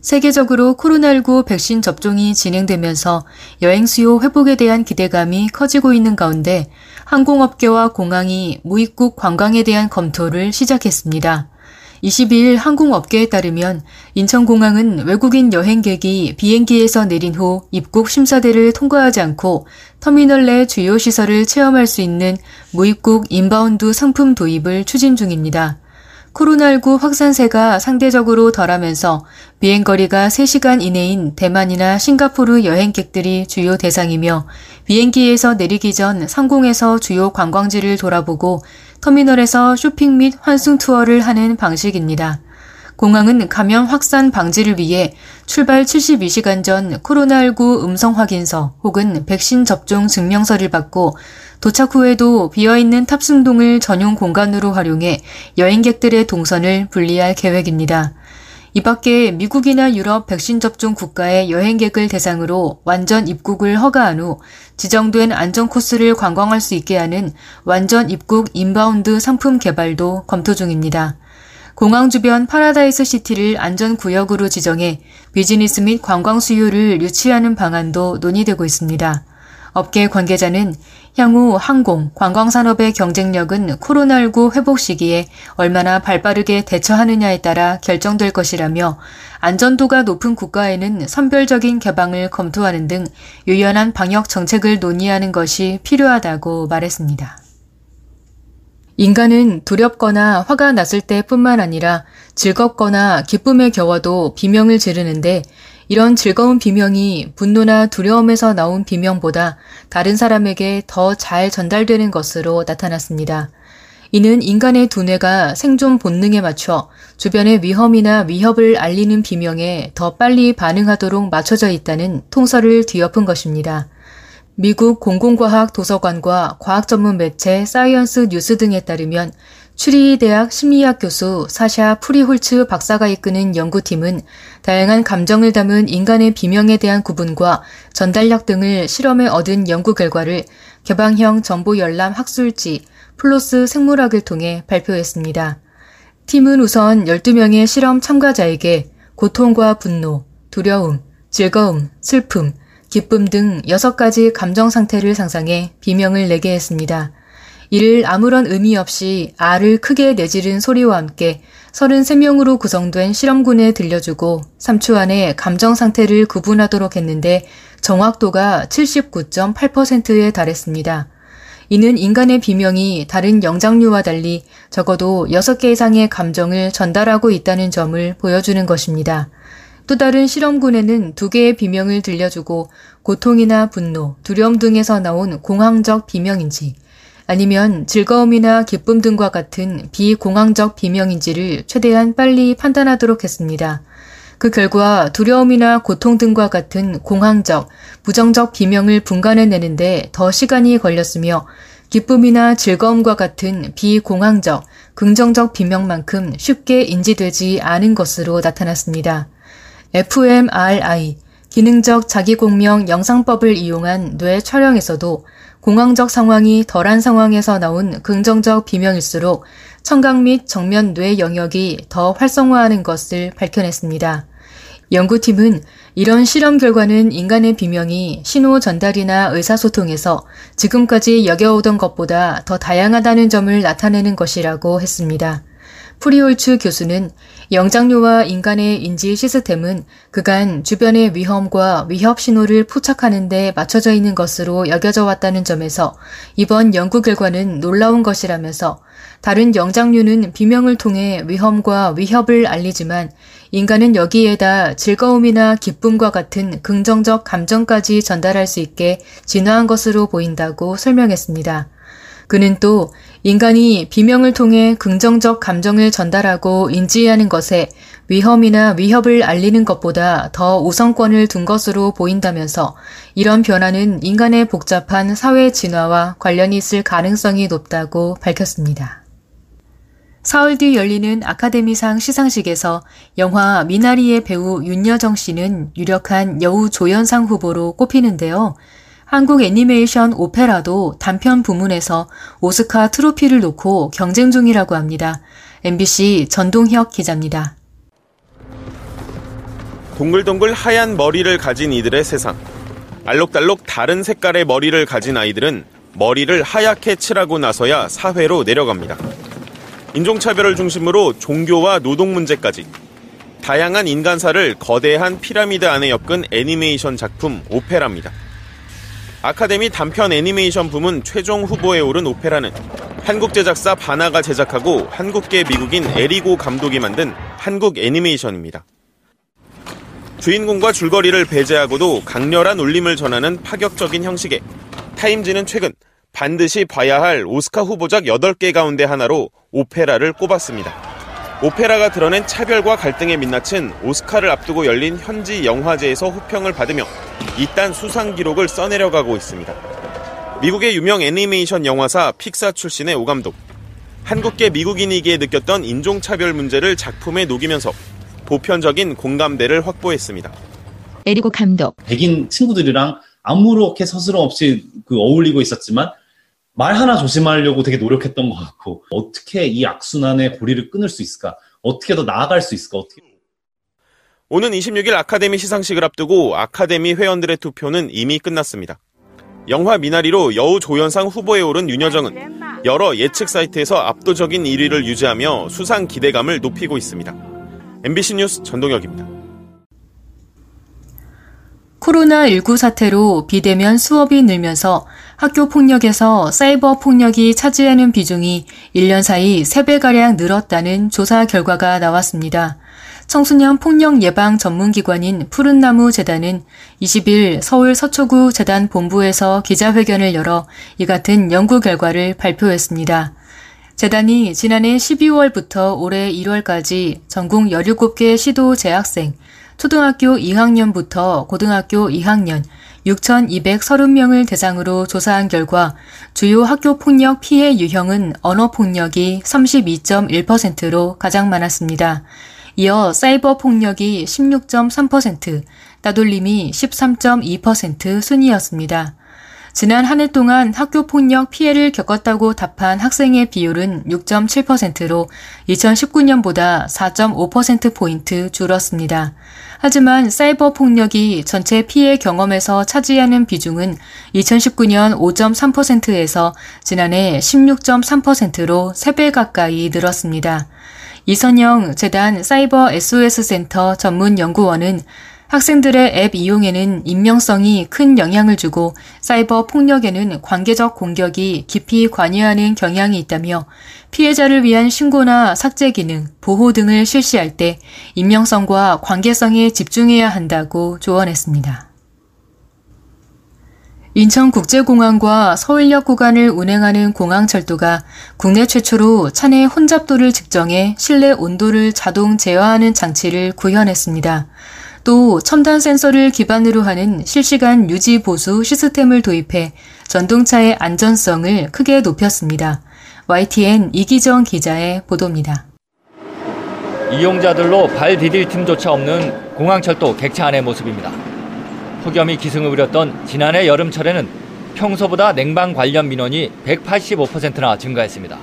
세계적으로 코로나19 백신 접종이 진행되면서 여행 수요 회복에 대한 기대감이 커지고 있는 가운데 항공업계와 공항이 무입국 관광에 대한 검토를 시작했습니다. 22일 항공업계에 따르면 인천공항은 외국인 여행객이 비행기에서 내린 후 입국 심사대를 통과하지 않고 터미널 내 주요 시설을 체험할 수 있는 무입국 inbound 상품 도입을 추진 중입니다. 코로나19 확산세가 상대적으로 덜하면서 비행거리가 3시간 이내인 대만이나 싱가포르 여행객들이 주요 대상이며 비행기에서 내리기 전 상공에서 주요 관광지를 돌아보고 터미널에서 쇼핑 및 환승 투어를 하는 방식입니다. 공항은 감염 확산 방지를 위해 출발 72시간 전 코로나19 음성 확인서 혹은 백신 접종 증명서를 받고 도착 후에도 비어있는 탑승동을 전용 공간으로 활용해 여행객들의 동선을 분리할 계획입니다. 이 밖에 미국이나 유럽 백신 접종 국가의 여행객을 대상으로 완전 입국을 허가한 후 지정된 안전 코스를 관광할 수 있게 하는 완전 입국 inbound 상품 개발도 검토 중입니다. 공항 주변 파라다이스 시티를 안전구역으로 지정해 비즈니스 및 관광 수요를 유치하는 방안도 논의되고 있습니다. 업계 관계자는 향후 항공, 관광산업의 경쟁력은 코로나19 회복 시기에 얼마나 발빠르게 대처하느냐에 따라 결정될 것이라며 안전도가 높은 국가에는 선별적인 개방을 검토하는 등 유연한 방역 정책을 논의하는 것이 필요하다고 말했습니다. 인간은 두렵거나 화가 났을 때뿐만 아니라 즐겁거나 기쁨에 겨워도 비명을 지르는데 이런 즐거운 비명이 분노나 두려움에서 나온 비명보다 다른 사람에게 더 잘 전달되는 것으로 나타났습니다. 이는 인간의 두뇌가 생존 본능에 맞춰 주변의 위험이나 위협을 알리는 비명에 더 빨리 반응하도록 맞춰져 있다는 통설을 뒤엎은 것입니다. 미국 공공과학 도서관과 과학 전문 매체 사이언스 뉴스 등에 따르면 취리히 대학 심리학 교수 사샤 프리홀츠 박사가 이끄는 연구팀은 다양한 감정을 담은 인간의 비명에 대한 구분과 전달력 등을 실험에 얻은 연구 결과를 개방형 정보 열람 학술지 플로스 생물학을 통해 발표했습니다. 팀은 우선 12명의 실험 참가자에게 고통과 분노, 두려움, 즐거움, 슬픔, 기쁨 등 6가지 감정 상태를 상상해 비명을 내게 했습니다. 이를 아무런 의미 없이 아를 크게 내지른 소리와 함께 33명으로 구성된 실험군에 들려주고 3초 안에 감정 상태를 구분하도록 했는데 정확도가 79.8%에 달했습니다. 이는 인간의 비명이 다른 영장류와 달리 적어도 6개 이상의 감정을 전달하고 있다는 점을 보여주는 것입니다. 또 다른 실험군에는 두 개의 비명을 들려주고 고통이나 분노, 두려움 등에서 나온 공황적 비명인지 아니면 즐거움이나 기쁨 등과 같은 비공황적 비명인지를 최대한 빨리 판단하도록 했습니다. 그 결과 두려움이나 고통 등과 같은 공황적, 부정적 비명을 분간해내는데 더 시간이 걸렸으며 기쁨이나 즐거움과 같은 비공황적, 긍정적 비명만큼 쉽게 인지되지 않은 것으로 나타났습니다. fMRI, 기능적 자기공명 영상법을 이용한 뇌 촬영에서도 공황적 상황이 덜한 상황에서 나온 긍정적 비명일수록 청각 및 정면 뇌 영역이 더 활성화하는 것을 밝혀냈습니다. 연구팀은 이런 실험 결과는 인간의 비명이 신호 전달이나 의사소통에서 지금까지 여겨오던 것보다 더 다양하다는 점을 나타내는 것이라고 했습니다. 프리홀츠 교수는 영장류와 인간의 인지 시스템은 그간 주변의 위험과 위협 신호를 포착하는 데 맞춰져 있는 것으로 여겨져 왔다는 점에서 이번 연구 결과는 놀라운 것이라면서 다른 영장류는 비명을 통해 위험과 위협을 알리지만 인간은 여기에다 즐거움이나 기쁨과 같은 긍정적 감정까지 전달할 수 있게 진화한 것으로 보인다고 설명했습니다. 그는 또 인간이 비명을 통해 긍정적 감정을 전달하고 인지하는 것에 위험이나 위협을 알리는 것보다 더 우선권을 둔 것으로 보인다면서 이런 변화는 인간의 복잡한 사회 진화와 관련이 있을 가능성이 높다고 밝혔습니다. 사흘 뒤 열리는 아카데미상 시상식에서 영화 미나리의 배우 윤여정 씨는 유력한 여우 조연상 후보로 꼽히는데요. 한국 애니메이션 오페라도 단편 부문에서 오스카 트로피를 놓고 경쟁 중이라고 합니다. MBC 전동혁 기자입니다. 동글동글 하얀 머리를 가진 이들의 세상. 알록달록 다른 색깔의 머리를 가진 아이들은 머리를 하얗게 칠하고 나서야 사회로 내려갑니다. 인종차별을 중심으로 종교와 노동 문제까지 다양한 인간사를 거대한 피라미드 안에 엮은 애니메이션 작품 오페라입니다. 아카데미 단편 애니메이션 부문 최종 후보에 오른 오페라는 한국 제작사 바나가 제작하고 한국계 미국인 에리고 감독이 만든 한국 애니메이션입니다. 주인공과 줄거리를 배제하고도 강렬한 울림을 전하는 파격적인 형식에 타임지는 최근 반드시 봐야 할 오스카 후보작 8개 가운데 하나로 오페라를 꼽았습니다. 오페라가 드러낸 차별과 갈등에 민낯은 오스카를 앞두고 열린 현지 영화제에서 호평을 받으며 이딴 수상 기록을 써내려가고 있습니다. 미국의 유명 애니메이션 영화사 픽사 출신의 오감독. 한국계 미국인이기에 느꼈던 인종차별 문제를 작품에 녹이면서 보편적인 공감대를 확보했습니다. 에리고 감독. 백인 친구들이랑 아무렇게 서스럼 없이 그 어울리고 있었지만 말 하나 조심하려고 되게 노력했던 것 같고 어떻게 이 악순환의 고리를 끊을 수 있을까? 어떻게 더 나아갈 수 있을까? 어떻게 오는 26일 아카데미 시상식을 앞두고 아카데미 회원들의 투표는 이미 끝났습니다. 영화 미나리로 여우 조연상 후보에 오른 윤여정은 여러 예측 사이트에서 압도적인 1위를 유지하며 수상 기대감을 높이고 있습니다. MBC 뉴스 전동혁입니다. 코로나19 사태로 비대면 수업이 늘면서 학교 폭력에서 사이버 폭력이 차지하는 비중이 1년 사이 3배가량 늘었다는 조사 결과가 나왔습니다. 청소년 폭력 예방 전문기관인 푸른나무 재단은 20일 서울 서초구 재단 본부에서 기자회견을 열어 이 같은 연구 결과를 발표했습니다. 재단이 지난해 12월부터 올해 1월까지 전국 17개 시도 재학생, 초등학교 2학년부터 고등학교 2학년 6,230명을 대상으로 조사한 결과 주요 학교 폭력 피해 유형은 언어 폭력이 32.1%로 가장 많았습니다. 이어 사이버 폭력이 16.3%, 따돌림이 13.2% 순이었습니다. 지난 한 해 동안 학교 폭력 피해를 겪었다고 답한 학생의 비율은 6.7%로 2019년보다 4.5%포인트 줄었습니다. 하지만 사이버 폭력이 전체 피해 경험에서 차지하는 비중은 2019년 5.3%에서 지난해 16.3%로 3배 가까이 늘었습니다. 이선영 재단 사이버 SOS 센터 전문 연구원은 학생들의 앱 이용에는 익명성이 큰 영향을 주고 사이버 폭력에는 관계적 공격이 깊이 관여하는 경향이 있다며 피해자를 위한 신고나 삭제 기능, 보호 등을 실시할 때 익명성과 관계성에 집중해야 한다고 조언했습니다. 인천국제공항과 서울역 구간을 운행하는 공항철도가 국내 최초로 차내 혼잡도를 측정해 실내 온도를 자동 제어하는 장치를 구현했습니다. 또 첨단 센서를 기반으로 하는 실시간 유지 보수 시스템을 도입해 전동차의 안전성을 크게 높였습니다. YTN 이기정 기자의 보도입니다. 이용자들로 발 디딜 틈조차 없는 공항철도 객차 안의 모습입니다. 폭염이 기승을 부렸던 지난해 여름철에는 평소보다 냉방 관련 민원이 185%나 증가했습니다.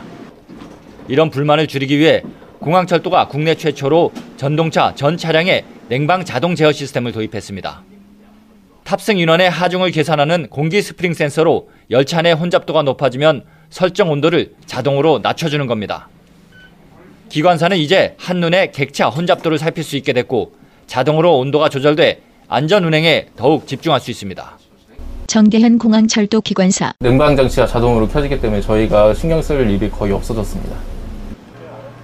이런 불만을 줄이기 위해 공항철도가 국내 최초로 전동차 전 차량에 냉방 자동 제어 시스템을 도입했습니다. 탑승 인원의 하중을 계산하는 공기 스프링 센서로 열차 내 혼잡도가 높아지면 설정 온도를 자동으로 낮춰주는 겁니다. 기관사는 이제 한눈에 객차 혼잡도를 살필 수 있게 됐고 자동으로 온도가 조절돼 안전 운행에 더욱 집중할 수 있습니다. 정대현 공항철도 기관사 냉방 장치가 자동으로 켜지기 때문에 저희가 신경 쓸 일이 거의 없어졌습니다.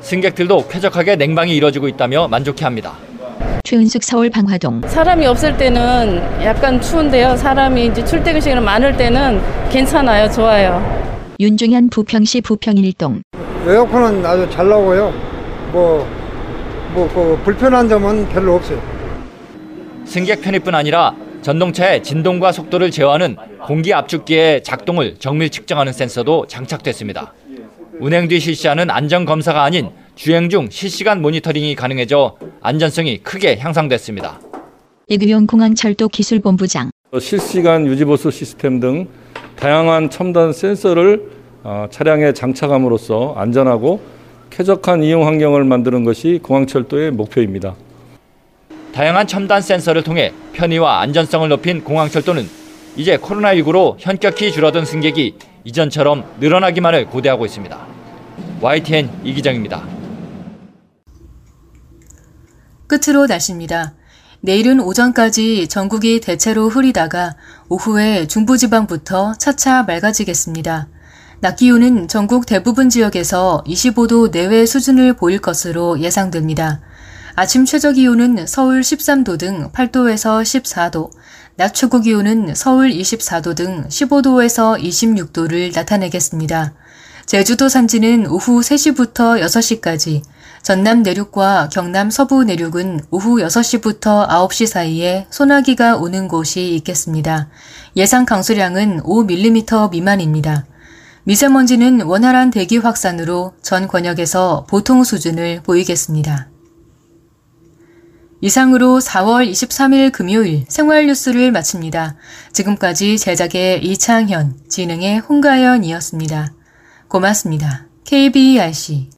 승객들도 쾌적하게 냉방이 이뤄지고 있다며 만족해합니다. 최은숙 서울 방화동 사람이 없을 때는 약간 추운데요. 사람이 이제 출퇴근 시간 많을 때는 괜찮아요. 좋아요. 윤중현 부평시 부평일동 에어컨은 아주 잘 나오고요. 뭐뭐그 불편한 점은 별로 없어요. 승객 편의뿐 아니라 전동차의 진동과 속도를 제어하는 공기 압축기의 작동을 정밀 측정하는 센서도 장착됐습니다. 운행 뒤 실시하는 안전 검사가 아닌 주행 중 실시간 모니터링이 가능해져 안전성이 크게 향상됐습니다. 이규용 공항철도 기술본부장. 실시간 유지보수 시스템 등 다양한 첨단 센서를 어, 차량에 장착함으로써 안전하고 쾌적한 이용 환경을 만드는 것이 공항철도의 목표입니다. 다양한 첨단 센서를 통해 편의와 안전성을 높인 공항철도는 이제 코로나19로 현격히 줄어든 승객이 이전처럼 늘어나기만을 고대하고 있습니다. YTN 이기정입니다. 끝으로 날씨입니다. 내일은 오전까지 전국이 대체로 흐리다가 오후에 중부지방부터 차차 맑아지겠습니다. 낮 기온은 전국 대부분 지역에서 25도 내외 수준을 보일 것으로 예상됩니다. 아침 최저 기온은 서울 13도 등 8도에서 14도, 낮 최고 기온은 서울 24도 등 15도에서 26도를 나타내겠습니다. 제주도 산지는 오후 3시부터 6시까지, 전남 내륙과 경남 서부 내륙은 오후 6시부터 9시 사이에 소나기가 오는 곳이 있겠습니다. 예상 강수량은 5mm 미만입니다. 미세먼지는 원활한 대기 확산으로 전 권역에서 보통 수준을 보이겠습니다. 이상으로 4월 23일 금요일 생활 뉴스를 마칩니다. 지금까지 제작의 이창현, 진행의 홍가연이었습니다. 고맙습니다. KBRC